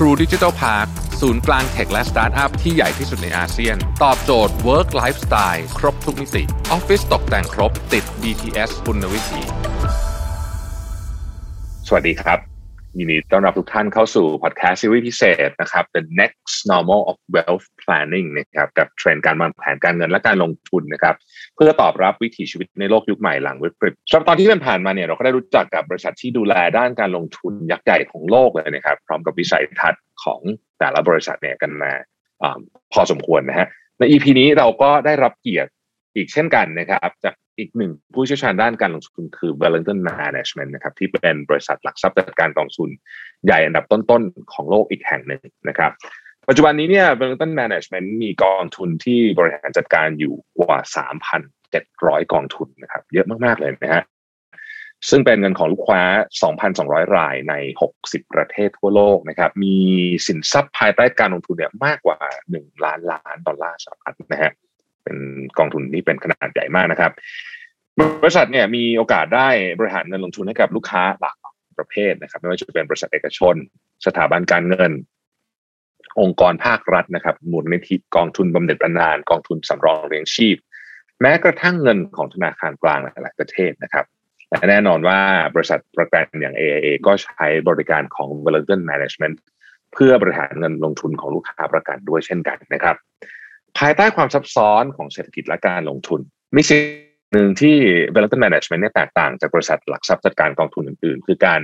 True Digital Park ศูนย์กลางเทคและสตาร์ทอัพที่ใหญ่ที่สุดในอาเซียน ตอบโจทย์ Work Lifestyle ครบทุกมิติออฟฟิศตกแต่งครบติด BTS คุณวิธีสวัสดีครับ ยินดีต้อนรับทุกท่านเข้าสู่พอดแคสต์ซีรีส์พิเศษนะครับ The Next Normal of Wealth Planning นะครับกับเทรนด์การวางแผนการเงินและการลงทุนนะครับ เพื่อตอบรับวิถีชีวิตในโลกยุคใหม่หลังวิกฤตสำหรับตอนที่ผ่านมาเนี่ยเราก็ได้รู้จักกับบริษัทที่ดูแลด้านการลงทุนยักษ์ใหญ่ของโลกเลยนะครับ พร้อมกับวิสัยทัศน์ของแต่ละบริษัทเนี่ยกันมาอพอสมควรนะฮะใน EP นี้เราก็ได้รับเกียรติ อีกเช่นกันนะครับจากอีกหนึ่งผู้เชี่ยวชาญด้านการลงทุนคือ Wellington Management นะครับที่เป็นบริษัทหลักทรัพย์จัดการกองทุน ใหญ่อันดับต้นๆ ของโลกอีกแห่งหนึ่งนะครับ ปัจจุบันนี้เนี่ย Wellington Management มีกองทุนที่บริหารจัดการอยู่กว่า 3,700 กองทุนนะครับ เยอะมากๆเลยนะฮะซึ่งเป็นเงินของลูกค้า 2,200 รายใน 60 ประเทศทั่วโลกนะครับ มีสินทรัพย์ภายใต้การลงทุนเนี่ยมากกว่า 1 ล้านล้านดอลลาร์สหรัฐนะฮะ เป็นกองทุนที่เป็นขนาดใหญ่มากนะครับ บริษัทเนี่ยมีโอกาสได้บริหารเงินลงทุนให้กับลูกค้าหลากประเภทนะครับ ไม่ว่าจะเป็นบริษัทเอกชน สถาบันการเงิน องค์กรภาครัฐนะครับมูลนิธิกองทุนบำเหน็จบำนาญกองทุนสำรองเลี้ยงชีพ แม้กระทั่งเงินของธนาคารกลางหลายประเทศนะครับและแน่นอนว่าบริษัทประกันอย่าง AIA ก็ใช้บริการของ v a l u t o n Management เพื่อบริหารเงินลงทุนของลูกค้าประกันด้วยเช่นกันนะครับ ภายใต้ความซับซ้อนของเศรษฐกิจและการลงทุนมีสิ่งหนึ่งที่ v a l u t o n Management เนี่ยแตกต่างจากบริษัทหลักทรัพย์จัดการกองทุนอื่นๆ คือการ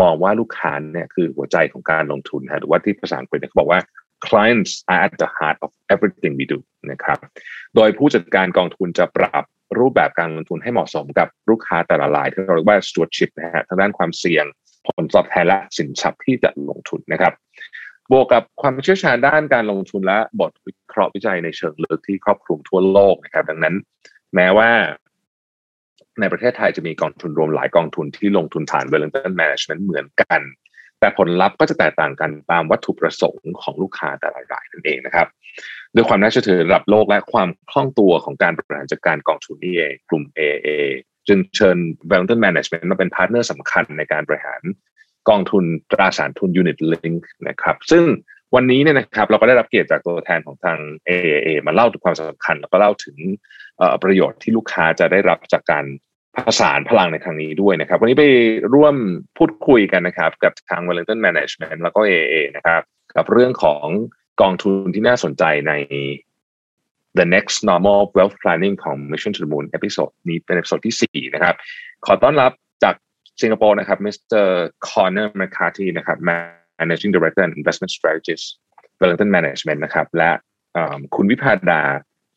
มองว่าลูกค้าเนี่ยคือหัวใจของการลงทุนนะหรือว่าที่ภาษาอังกฤษเขาบอกว่า clients are at the heart of everything we do นะครับ โดยผู้จัดการกองทุนจะปรับรูปแบบการลงทุนให้เหมาะสมกับลูกค้าแต่ละราย ที่เราเรียกว่า stewardship นะฮะทางด้านความเสี่ยง ผลตอบแทนและสินทรัพย์ที่จะลงทุนนะครับ บวกกับความเชี่ยวชาญด้านการลงทุนและบทวิเคราะห์วิจัยในเชิงลึกที่ครอบคลุมทั่วโลกนะครับ ดังนั้น แม้ว่า ในประเทศไทยจะมีกองทุนรวมหลายกองทุนที่ลงทุนฐาน Wellington Management เหมือนกัน แต่ผลลัพธ์ก็จะแตกต่างกันตามวัตถุประสงค์ของลูกค้าแต่ละรายนั่นเองนะครับด้วยความน่าเชื่อถือระดับโลกและความคล่องตัวของการบริหารจัดการกองทุนนี่เองกลุ่ม AA จึงเชิญ Wellington Management มาเป็นพาร์ทเนอร์สำคัญในการบริหาร กองทุนตราสารทุน Unit Link นะครับ ซึ่งวันนี้เนี่ยนะครับเราก็ได้รับเกียรติจากตัวแทนของทาง AAA มาเล่าถึงความสำคัญ แล้วก็เล่าถึงประโยชน์ที่ลูกค้าจะได้รับจากการผสานพลังในครั้งนี้ด้วยนะครับ วันนี้ไปร่วมพูดคุยกันนะครับ กับทาง Wellington Management แล้วก็ AA นะครับกับเรื่องของกองทุนที่น่าสนใจใน The Next Normal Wealth Planning ของ Mission to the Moon เอพิโซดนี้เป็นเอพิโซดที่ 4 นะครับ ขอต้อนรับ สิงคโปร์นะครับมิสเตอร์คอนเนอร์แมคคาทีนะครับ managing director and investment strategist Wellington Management นะครับ และคุณวิพาดา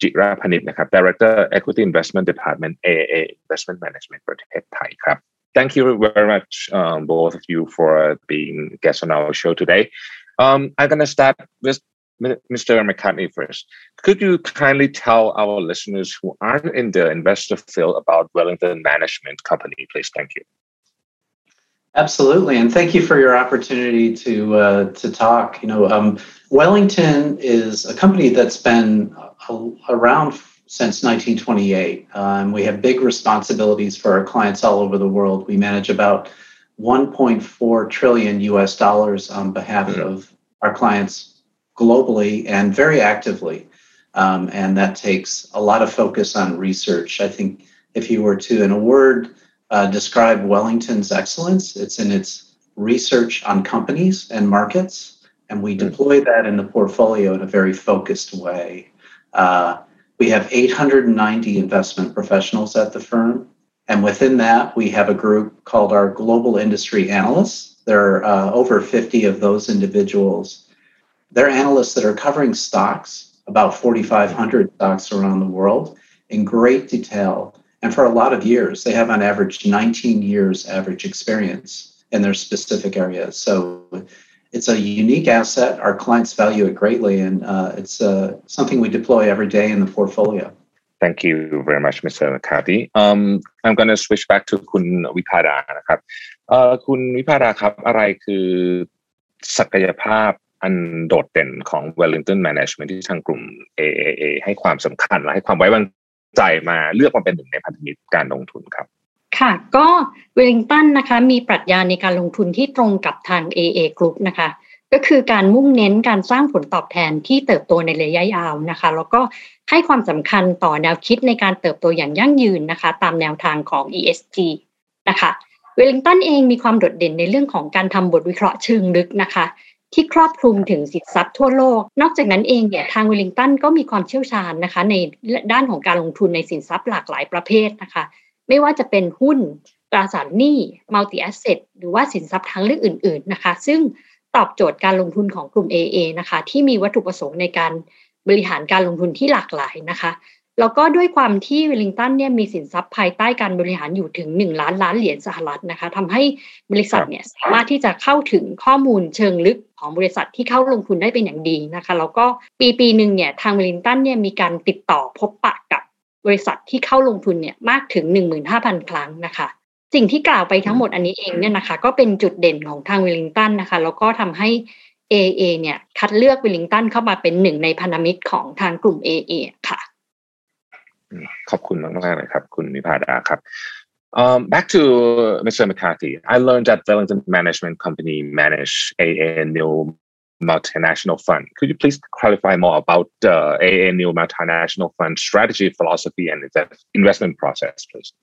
จิราพนิชนะครับ Director Equity Investment Department AA Investment Management ประเทศไทยครับ Thank you very much um, both of you for being guests on our show today. Um, I'm going to start with Mr. McCarthy first. Could you kindly tell our listeners who aren't in the investor field about Wellington Management Company, please? Thank you. Absolutely, and thank you for your opportunity to uh, to talk. You know, um, Wellington is a company that's been around since 1928. Um, we have big responsibilities for our clients all over the world. We manage about 1.4 trillion US dollars on behalf mm-hmm. of our clients globally and very actively. Um, and that takes a lot of focus on research. I think if you were to, in a word, uh, describe Wellington's excellence. It's in its research on companies and markets, and we hmm. deploy that in the portfolio in a very focused way. Uh, we have 890 investment professionals at the firm, and within that, we have a group called our Global Industry Analysts. There are uh, over 50 of those individuals. They're analysts that are covering stocks, about 4,500 stocks around the world, in great detail and for a lot of years, they have on average 19 years average experience in their specific area. So it's a unique asset. Our clients value it greatly, and uh, it's uh, something we deploy every day in the portfolio. Thank you very much, Mr. k a d i um, I'm going to switch back to คุณวิภาดานะครับเอ่อคุณวิภาดาครับอะไรคือศักยภาพอันโดดเด่นของ uh, Wellington Management ที่ทางกลุ่ม AIA ให้ความสำคัญและให้ความไว้วาง ใจมาเลือกมาเป็นหนึ่งในพันธมิตรการลงทุนครับค่ะก็เวลิงตันนะคะมีปรัชญาในการลงทุนที่ตรงกับทาง AA Group นะคะก็คือการมุ่งเน้นการสร้างผลตอบแทนที่เติบโตในระยะยาวนะคะ แล้วก็ให้ความสำคัญต่อแนวคิดในการเติบโตอย่างยั่งยืนนะคะ ตามแนวทางของ ESG นะคะเวลลิงตันเองมีความโดดเด่นในเรื่องของการทำบทวิเคราะห์เชิงลึกนะคะ ที่ครอบคลุมถึงสินทรัพย์ทั่วโลก นอกจากนั้นเองเนี่ยทางเวลลิงตันก็มีความเชี่ยวชาญนะคะ ในด้านของการลงทุนในสินทรัพย์หลากหลายประเภทนะคะ ไม่ว่าจะเป็นหุ้นตราสารหนี้มัลติแอสเซทหรือว่าสินทรัพย์ทางเลือกอื่น ๆนะคะ ซึ่งตอบโจทย์การลงทุนของกลุ่ม AA นะคะ ที่มีวัตถุประสงค์ในการบริหารการลงทุนที่หลากหลายนะคะ แล้วก็ด้วยความที่เวลลิงตันเนี่ยมีสินทรัพย์ภายใต้การบริหารอยู่ถึง 1 ล้านล้านเหรียญสหรัฐนะคะทำให้บริษัทเนี่ยสามารถที่จะเข้าถึงข้อมูลเชิงลึกของบริษัทที่เข้าลงทุนได้เป็นอย่างดีนะคะแล้วก็ปีปีหนึ่งเนี่ยทางเวลลิงตันเนี่ยมีการติดต่อพบปะกับบริษัทที่เข้าลงทุนเนี่ยมากถึง 15,000 ครั้งนะคะ สิ่งที่กล่าวไปทั้งหมดอันนี้เองเนี่ยนะคะ ก็เป็นจุดเด่นของทางเวลลิงตันนะคะแล้วก็ทำให้ AA เนี่ยคัดเลือกเวลลิงตันเข้ามาเป็นหนึ่งในพันธมิตรของทางกลุ่ม AA ค่ะ ขอบคุณมากๆนะครับคุณวิภาดาครับ Um, back to Mr. McCarthy, I learned that Wellington Management Company manage a new multinational fund. Could you please clarify more about the uh, AIA new multinational fund strategy, philosophy, and investment process, please?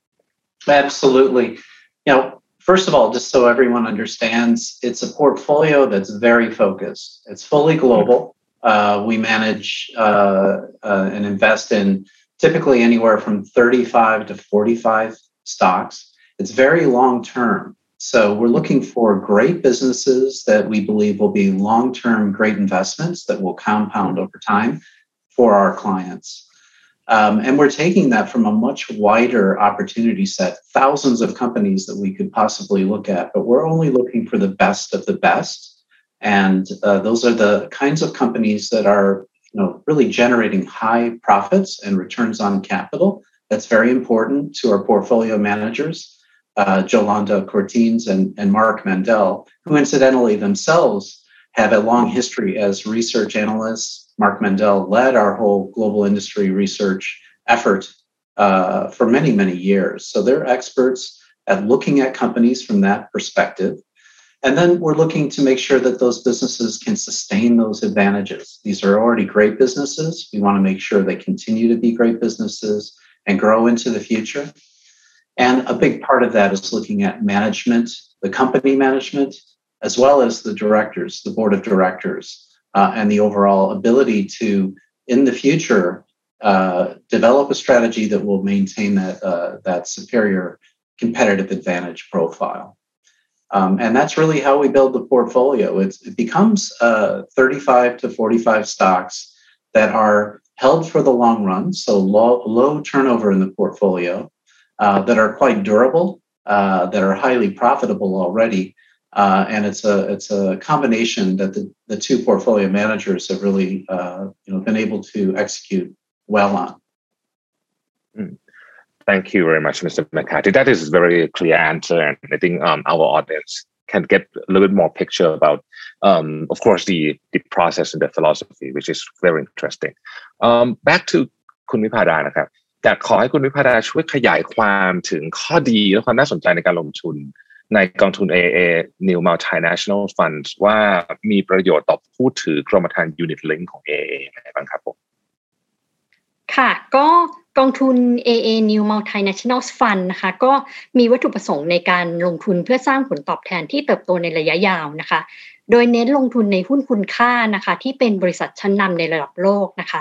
Absolutely. You know, first of all, just so everyone understands, it's a portfolio that's very focused. It's fully global. Uh, we manage uh, uh and invest in typically anywhere from 35 to 45 stocks. It's very long term. So we're looking for great businesses that we believe will be long term great investments that will compound over time for our clients. Um, and we're taking that from a much wider opportunity set, thousands of companies that we could possibly look at, but we're only looking for the best of the best. And uh, those are the kinds of companies that are you know, really generating high profits and returns on capital. That's very important to our portfolio managers, uh, Yolanda Courtines and, and Mark Mandel, who incidentally themselves have a long history as research analysts. Mark Mandel led our whole global industry research effort uh, for many, many years. So they're experts at looking at companies from that perspective. And then we're looking to make sure that those businesses can sustain those advantages. These are already great businesses. We want to make sure they continue to be great businesses and grow into the future. And a big part of that is looking at management, the company management, as well as the directors, the board of directors, uh, and the overall ability to, in the future, uh, develop a strategy that will maintain that, uh, that superior competitive advantage profile. Um, and that's really how we build the portfolio. It's, it becomes uh, 35 to 45 stocks that are held for the long run, so low, low turnover in the portfolio, uh, that are quite durable, uh, that are highly profitable already. Uh, and it's a it's a combination that the, the two portfolio managers have really uh, you know been able to execute well on. Thank you very much, Mr. McCarthy. That is a very clear answer, and I think um, our audience can get a little bit more picture about, um, of course, the the process and the philosophy, which is very interesting. Um, back to คุณวิพาดานะครับอยากขอให้คุณวิพาดาช่วยขยายความถึงข้อดีและความน่าสนใจในการลงทุนในกองทุน AIA New Multinational Fund ว่ามีประโยชน์ต่อผู้ถือกรมธรรม์ Unit Link ของ AIA อะไรบ้างครับผมค่ะก็ กองทุน AA New Multinational Fund นะคะ ก็มีวัตถุประสงค์ในการลงทุนเพื่อสร้างผลตอบแทนที่เติบโตในระยะยาวนะคะ โดยเน้นลงทุนในหุ้นคุณค่านะคะ ที่เป็นบริษัทชั้นนำในระดับโลกนะคะ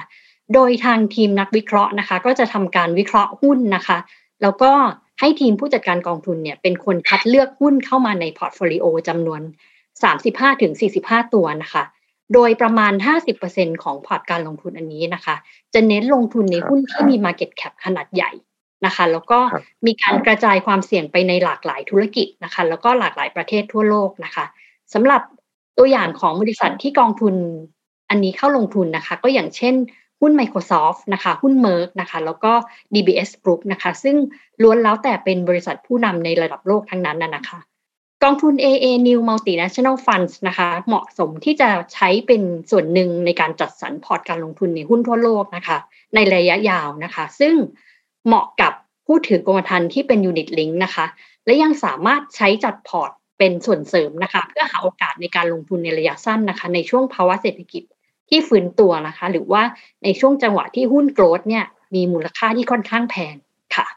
โดยทางทีมนักวิเคราะห์นะคะ ก็จะทำการวิเคราะห์หุ้นนะคะ แล้วก็ให้ทีมผู้จัดการกองทุนเนี่ยเป็นคนคัดเลือกหุ้นเข้ามาในพอร์ตโฟลิโอจำนวน 35-45 ตัวนะคะ โดยประมาณ 50%ของพอร์ตการลงทุนอันนี้นะคะ จะเน้นลงทุนในหุ้นที่มี Market Cap ขนาดใหญ่นะคะ แล้วก็มีการกระจายความเสี่ยงไปในหลากหลายธุรกิจนะคะ แล้วก็หลากหลายประเทศทั่วโลกนะคะสำหรับตัวอย่างของบริษัทที่กองทุนอันนี้เข้าลงทุนนะคะ ก็อย่างเช่นหุ้น Microsoft นะคะหุ้น Merck นะคะ แล้วก็ DBS Group นะคะ ซึ่งล้วนแล้วแต่เป็นบริษัทผู้นำในระดับโลกทั้งนั้นน่ะนะคะ กองทุน AA New Multinational Funds นะคะ เหมาะสมที่จะใช้เป็นส่วนหนึ่งในการจัดสรรพอร์ตการลงทุนในหุ้นทั่วโลกนะคะ ในระยะยาวนะคะ ซึ่งเหมาะกับผู้ถือกรมธรรม์ที่เป็นยูนิตลิงก์นะคะ และยังสามารถใช้จัดพอร์ตเป็นส่วนเสริมนะคะ เพื่อหาโอกาสในการลงทุนในระยะสั้นนะคะ ในช่วงภาวะเศรษฐกิจที่ฟื้นตัวนะคะ หรือว่าในช่วงจังหวะที่หุ้นโกรดเนี่ยมีมูลค่าที่ค่อนข้างแพงค่ะ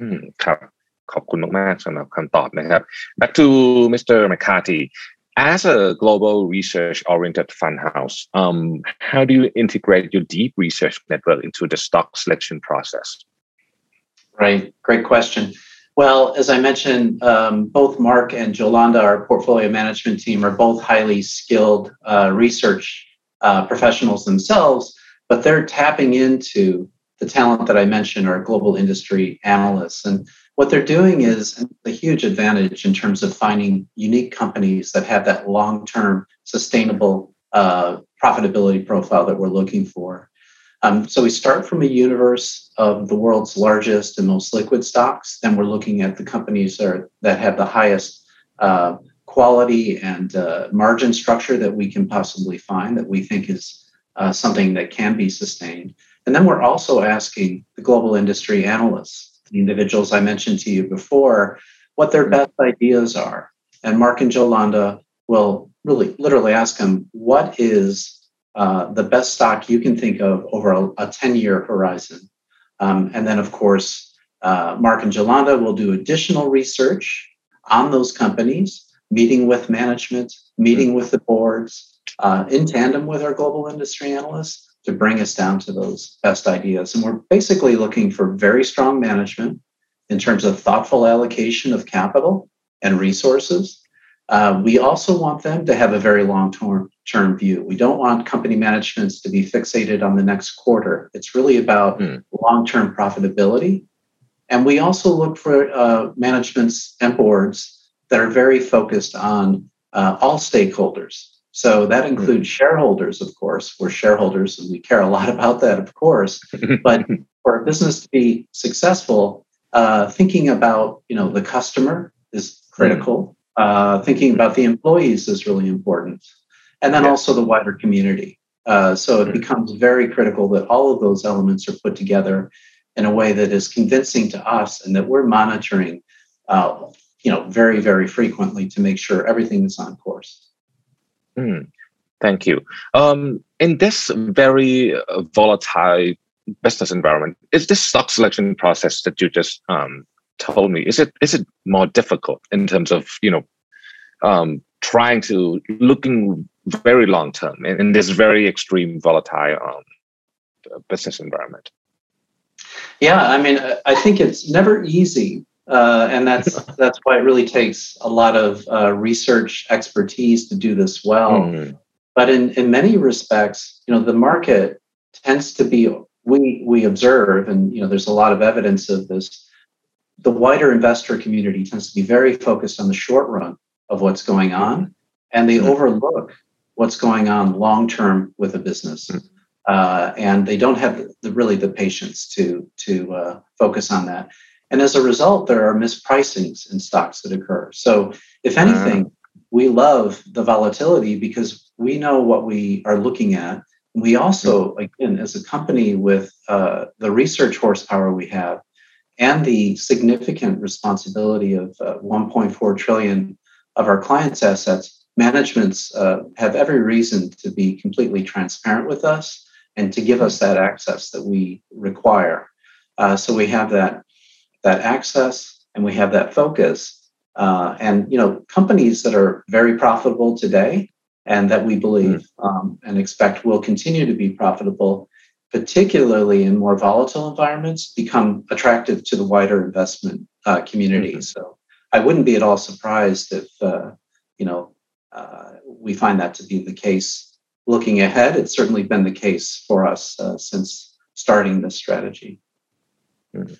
อืมครับ ขอบคุณมากๆสำหรับคำตอบนะครับ back to Mr. McCarthy as a global research oriented fund house um, how do you integrate your deep research network into the stock selection process right great question well as i mentioned um, both mark and yolanda our portfolio management team are both highly skilled uh, research uh, professionals themselves but they're tapping into the talent that I mentioned are global industry analysts. And what they're doing is a huge advantage in terms of finding unique companies that have that long-term sustainable uh, profitability profile that we're looking for. Um, so we start from a universe of the world's largest and most liquid stocks, and we're looking at the companies that, are, that have the highest uh, quality and uh, margin structure that we can possibly find that we think is uh, something that can be sustained. And then we're also asking the global industry analysts the individuals I mentioned to you before, what their best ideas are. And Mark and Yolanda will really literally ask them, what is uh, the best stock you can think of over a, a 10 year horizon? Um, and then, of course, uh, Mark and Yolanda will do additional research on those companies, meeting with management, meeting with the boards, uh, in tandem with our global industry analysts to bring us down to those best ideas. And we're basically looking for very strong management in terms of thoughtful allocation of capital and resources. Uh, we also want them to have a very long term term view. We don't want company managements to be fixated on the next quarter. It's really about mm. long term profitability. And we also look for uh, managements and boards that are very focused on uh, all stakeholders so that includes shareholders, of course. We're shareholders and we care a lot about that, of course. but for a business to be successful, uh, thinking about you know the customer is critical. Uh, thinking about the employees is really important, and then also the wider community. Uh, so it becomes very critical that all of those elements are put together in a way that is convincing to us, and that we're monitoring, uh, you know, very very frequently to make sure everything is on course. Mm, thank you. Um, in this very uh, volatile business environment, is this stock selection process that you just um, told me is it is it more difficult in terms of you know um, trying to looking very long term in, in, this very extreme volatile um, business environment? Yeah, I mean, I think it's never easy uh, and that's that's why it really takes a lot of uh, research expertise to do this well. Mm. But in, in many respects, you know, the market tends to be we we observe, and you know, there's a lot of evidence of this. The wider investor community tends to be very focused on the short run of what's going on, and they mm. overlook what's going on long term with a business. Mm. Uh, and they don't have the, really the patience to to uh, focus on that. And as a result, there are mispricings in stocks that occur. So, if anything, uh we love the volatility because we know what we are looking at. We also, again, as a company with uh, the research horsepower we have and the significant responsibility of uh, 1.4 trillion of our clients' assets, managements uh, have every reason to be completely transparent with us and to give us that access that we require. Uh, so we have that that access and we have that focus. Uh, and you know, companies that are very profitable today and that we believe mm. um, and expect will continue to be profitable, particularly in more volatile environments, become attractive to the wider investment uh, community. Mm-hmm. So I wouldn't be at all surprised if uh, you know uh, we find that to be the case. Looking ahead, it's certainly been the case for us uh, since starting this strategy. Mm-hmm.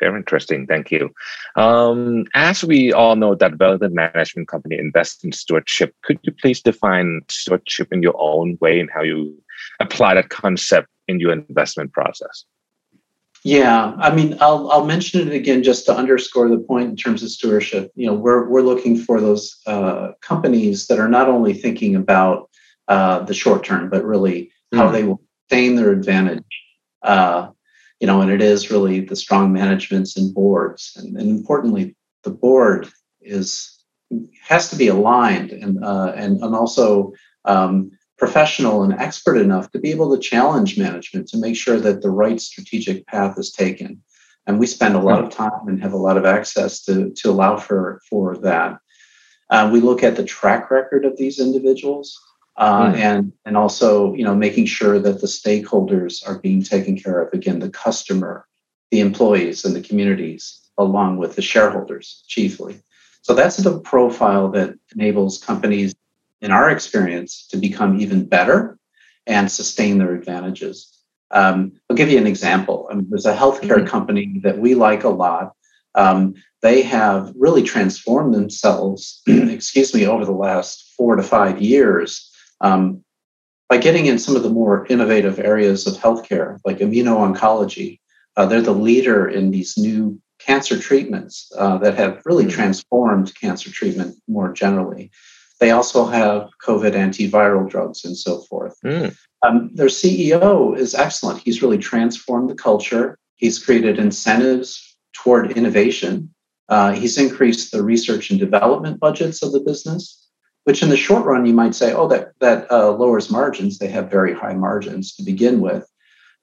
Very interesting. Thank you. Um, as we all know that Wellington Management Company invests in stewardship, could you please define stewardship in your own way and how you apply that concept in your investment process? Yeah, I mean, I'll I'll mention it again just to underscore the point in terms of stewardship. You know, we're we're looking for those uh, companies that are not only thinking about uh, the short term, but really how mm. they will sustain their advantage uh, you know, and it is really the strong managements and boards. And, and importantly, the board is has to be aligned and uh, and and also um, professional and expert enough to be able to challenge management to make sure that the right strategic path is taken. And we spend a lot of time and have a lot of access to, to allow for, for that. Uh, we look at the track record of these individuals uh, mm. and, and also you know, making sure that the stakeholders are being taken care of. Again, the customer, the employees, and the communities, along with the shareholders, chiefly. So that's the profile that enables companies in our experience, to become even better and sustain their advantages. Um, I'll give you an example. I mean, there's a healthcare mm-hmm. company that we like a lot. Um, they have really transformed themselves, excuse me, over the last four to five years um, by getting in some of the more innovative areas of healthcare, like immuno-oncology. Uh, they're the leader in these new cancer treatments uh, that have really mm-hmm. transformed cancer treatment more generally. They also have COVID antiviral drugs and so forth. Mm. Um, their CEO is excellent. He's really transformed the culture. He's created incentives toward innovation. Uh, he's increased the research and development budgets of the business, which in the short run you might say, oh, that that uh, lowers margins. They have very high margins to begin with,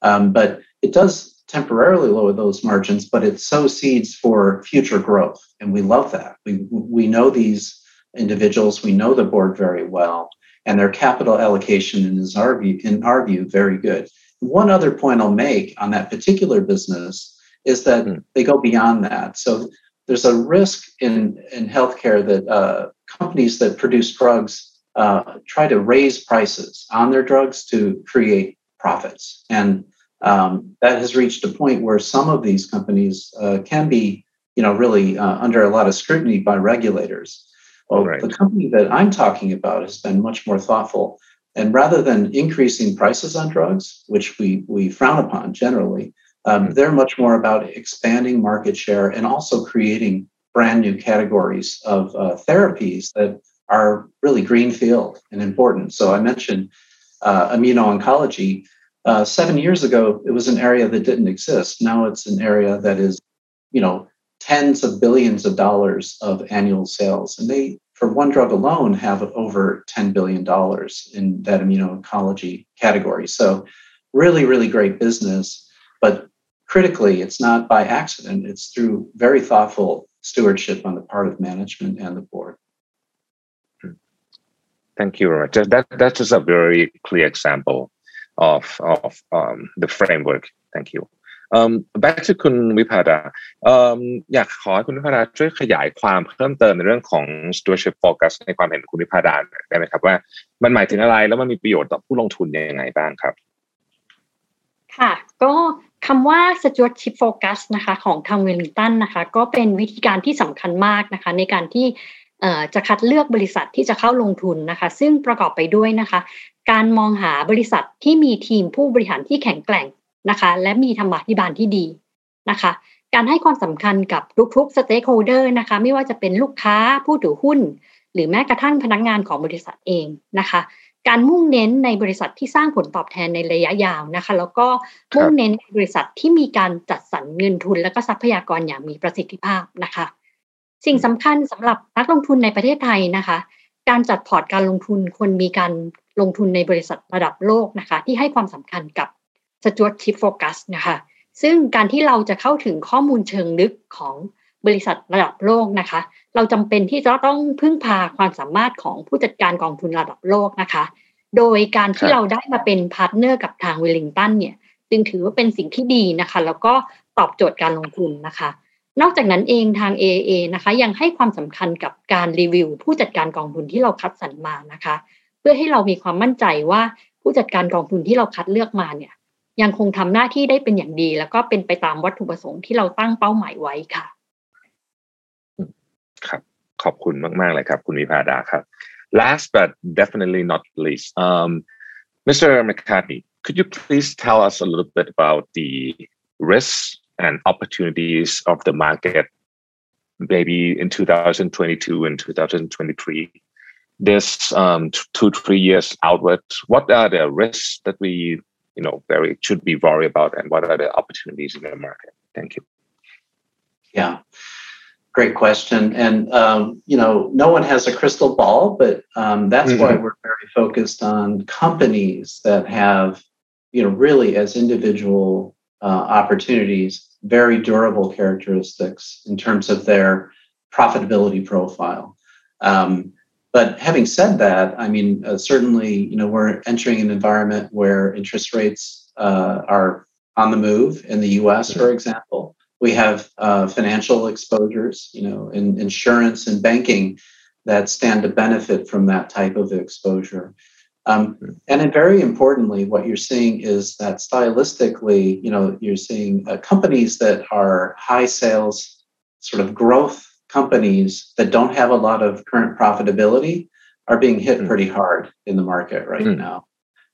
um, but it does temporarily lower those margins. But it sows seeds for future growth, and we love that. We we know these individuals. We know the board very well, and their capital allocation is our view, in our view, very good. One other point I'll make on that particular business is that mm. they go beyond that. So there's a risk in in healthcare that uh, companies that produce drugs uh, try to raise prices on their drugs to create profits, and um, that has reached a point where some of these companies uh, can be, you know, really uh, under a lot of scrutiny by regulators. Well, right. the company that I'm talking about has been much more thoughtful. And rather than increasing prices on drugs, which we, we frown upon generally, um, they're much more about expanding market share and also creating brand new categories of uh, therapies that are really greenfield and important. So I mentioned uh, immuno-oncology. Uh, seven years ago, it was an area that didn't exist. Now it's an area that is, you know, tens of billions of dollars of annual sales. And they, for one drug alone, have over $10 billion in that immuno-oncology category. So, really, really great business. But critically, it's not by accident, it's through very thoughtful stewardship on the part of management and the board. Thank you very much. That, that is a very clear example of, of um, the framework. Thank you. Um, back to คุณวิภาดา um, stewardship focus ในความเห็นคุณวิภาดาได้ไหมครับว่ามันหมายถึงอะไรแล้วมันมีประโยชน์ต่อผู้ลงทุนยังไงบ้างครับ คำว่า stewardship focus นะคะของทางเวลลิงตันนะคะก็เป็นวิธีการที่สำคัญมากนะคะในการที่จะคัดเลือกบริษัทที่จะเข้าลงทุนนะคะ ซึ่งประกอบไปด้วยนะคะ การมองหาบริษัทที่มีทีมผู้บริหารที่แข็งแกร่งนะคะ และมีธรรมาภิบาลที่ดีนะคะ การให้ความสำคัญกับทุกๆสเต็กโฮเดอร์นะคะ ไม่ว่าจะเป็นลูกค้าผู้ถือหุ้น หรือแม้กระทั่งพนักงงานของบริษัทเองนะคะ การมุ่งเน้นในบริษัทที่สร้างผลตอบแทนในระยะยาวนะคะ แล้วก็มุ่งเน้นในบริษัทที่มีการจัดสรรเงินทุน และก็ทรัพยากรอย่างมีประสิทธิภาพนะคะ สิ่งสำคัญสำหรับนักลงทุนในประเทศไทยนะคะ การจัดพอร์ตการลงทุนควรมีการลงทุนในบริษัทระดับโลกนะคะ ที่ให้ความสำคัญกับ stewardship focus นะคะ ซึ่งการที่เราจะเข้าถึงข้อมูลเชิงลึกของ บริษัทระดับโลกนะคะ เราจำเป็นที่จะต้องพึ่งพาความสามารถของผู้จัดการกองทุนระดับโลกนะคะ โดยการที่เราได้มาเป็นพาร์ทเนอร์กับทางวิลลิงตันเนี่ยจึงถือว่าเป็นสิ่งที่ดีนะคะ แล้วก็ตอบโจทย์การลงทุนนะคะ นอกจากนั้นเองทาง AAA นะคะ ยังให้ความสำคัญกับการรีวิว ผู้จัดการกองทุนที่เราคัดสรรมานะคะ เพื่อให้เรามีความมั่นใจว่าผู้จัดการกองทุนที่เราคัดเลือกมาเนี่ย ยังคงทำหน้าที่ได้เป็นอย่างดี แล้วก็เป็นไปตามวัตถุประสงค์ที่เราตั้งเป้าหมายไว้ค่ะ ครับขอบคุณมาก last but definitely not least um, Mr. McCarthy could you please tell us a little bit about the risks and opportunities of the market maybe in 2022 and 2023 this um, two three years outward what are the risks that we you know very should be worried about and what are the opportunities in the market? Thank you. Yeah. Great question. And, um, you know, no one has a crystal ball, but um, that's mm-hmm. why we're very focused on companies that have, you know, really as individual uh, opportunities, very durable characteristics in terms of their profitability profile. Um, but having said that, I mean, uh, certainly, you know, we're entering an environment where interest rates uh, are on the move in the U.S., for example. We have uh, financial exposures, you know, in insurance and banking that stand to benefit from that type of exposure. Um, and then very importantly, what you're seeing is that stylistically, you know, you're seeing uh, companies that are high sales, sort of growth companies that don't have a lot of current profitability are being hit mm. pretty hard in the market right mm. now.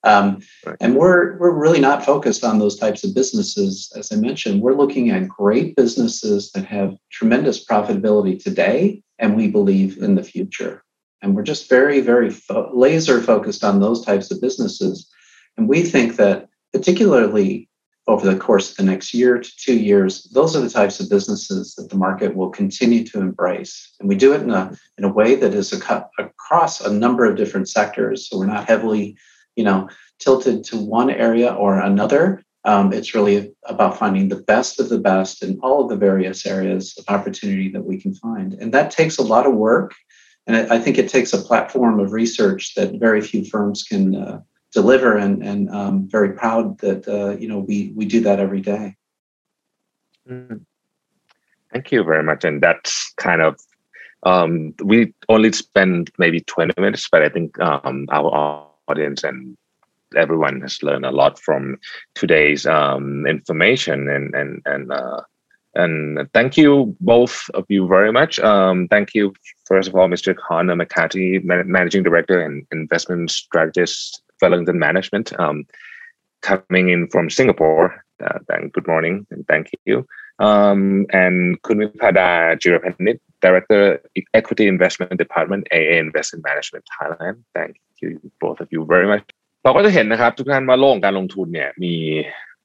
Um, right. And we're we're really not focused on those types of businesses. As I mentioned, we're looking at great businesses that have tremendous profitability today, and we believe in the future. And we're just very, very fo- laser focused on those types of businesses. And we think that particularly over the course of the next year to two years, those are the types of businesses that the market will continue to embrace. And we do it in a, in a way that is a, across a number of different sectors. So we're not heavily, you know, tilted to one area or another. Um, it's really about finding the best of the best in all of the various areas of opportunity that we can find. And that takes a lot of work. And I think it takes a platform of research that very few firms can uh, deliver and and um, very proud that uh, you know we we do that every day. Mm. Thank you very much, and that's kind of um, we only spend maybe twenty minutes, but I think um, our audience and everyone has learned a lot from today's um, information and and and uh, and thank you both of you very much. Um, thank you first of all, Mr. Connor McCarthy, Managing Director and Investment Strategist Wellington Management, um, coming in from Singapore. Uh, good morning and thank you. Um, and Kunwipada Jirapanit, Director Equity Investment Department, AIA Investment Management Thailand. Thank you both of you very much. เราก็จะเห็นนะครับ ทุกท่านว่าโลกการลงทุนเนี่ยมี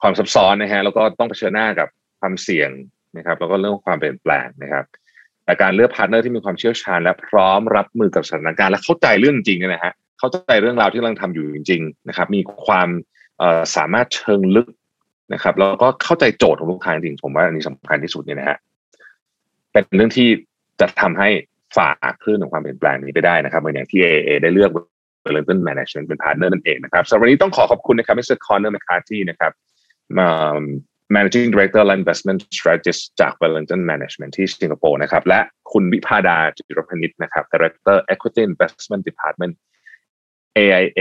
ความซับซ้อนนะฮะแล้วก็ต้องเผชิญหน้ากับความเสี่ยงนะครับ แล้วก็เรื่องความเปลี่ยนแปลงนะครับแต่การเลือกพาร์ทเนอร์ที่มีความเชี่ยวชาญ และพร้อมรับมือกับสถานการณ์และเข้าใจเรื่องจริงนะฮะเข้าใจเรื่องราวที่กำลังทำอยู่จริง ๆ นะครับ มีความสามารถเชิงลึกนะครับแล้วก็เข้าใจโจทย์ของลูกค้าจริงผมว่าอันนี้สำคัญที่สุดเนี่ยนะฮะเป็นเรื่องที่จะทำให้ฝ่าคลื่นของความเปลี่ยนแปลงนี้ไปได้นะครับเหมือนอย่างที่ AA ได้เลือก w e l l i n g t o n Management เป็นพาร์ทเนอร์นั่นเองนะครับสำหรับวันนี้ต้องขอขอบคุณนะครับมิสเตอร์คอนเนอร์แมคคาร์ที่นะครับ Managing Director และ Investment Strategist จาก Wellington Management ที่สิงคโปร์นะครับและคุณวิพาดาจิรพนิชนะครับ Director Equity Investment Department AIA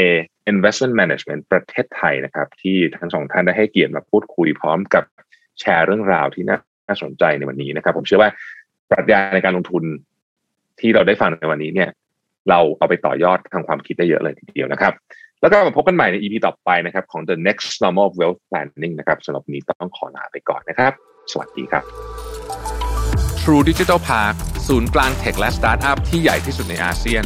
Investment Management ประเทศไทยนะครับ ที่ทั้งสองท่านได้ให้เกียรติมาพูดคุยพร้อมกับแชร์เรื่องราวที่น่าสนใจในวันนี้นะครับ ผมเชื่อว่าปรัชญาในการลงทุนที่เราได้ฟังในวันนี้เนี่ย เราเอาไปต่อยอดทางความคิดได้เยอะเลยทีเดียวนะครับ แล้วก็มาพบกันใหม่ใน EP ต่อไปนะครับของ The Next Normal Wealth Planning นะครับสำหรับวันนี้ต้องขอลาไปก่อนนะครับ สวัสดีครับ True Digital Park ศูนย์กลางเทคและสตาร์ทอัพที่ใหญ่ที่สุดในอาเซียน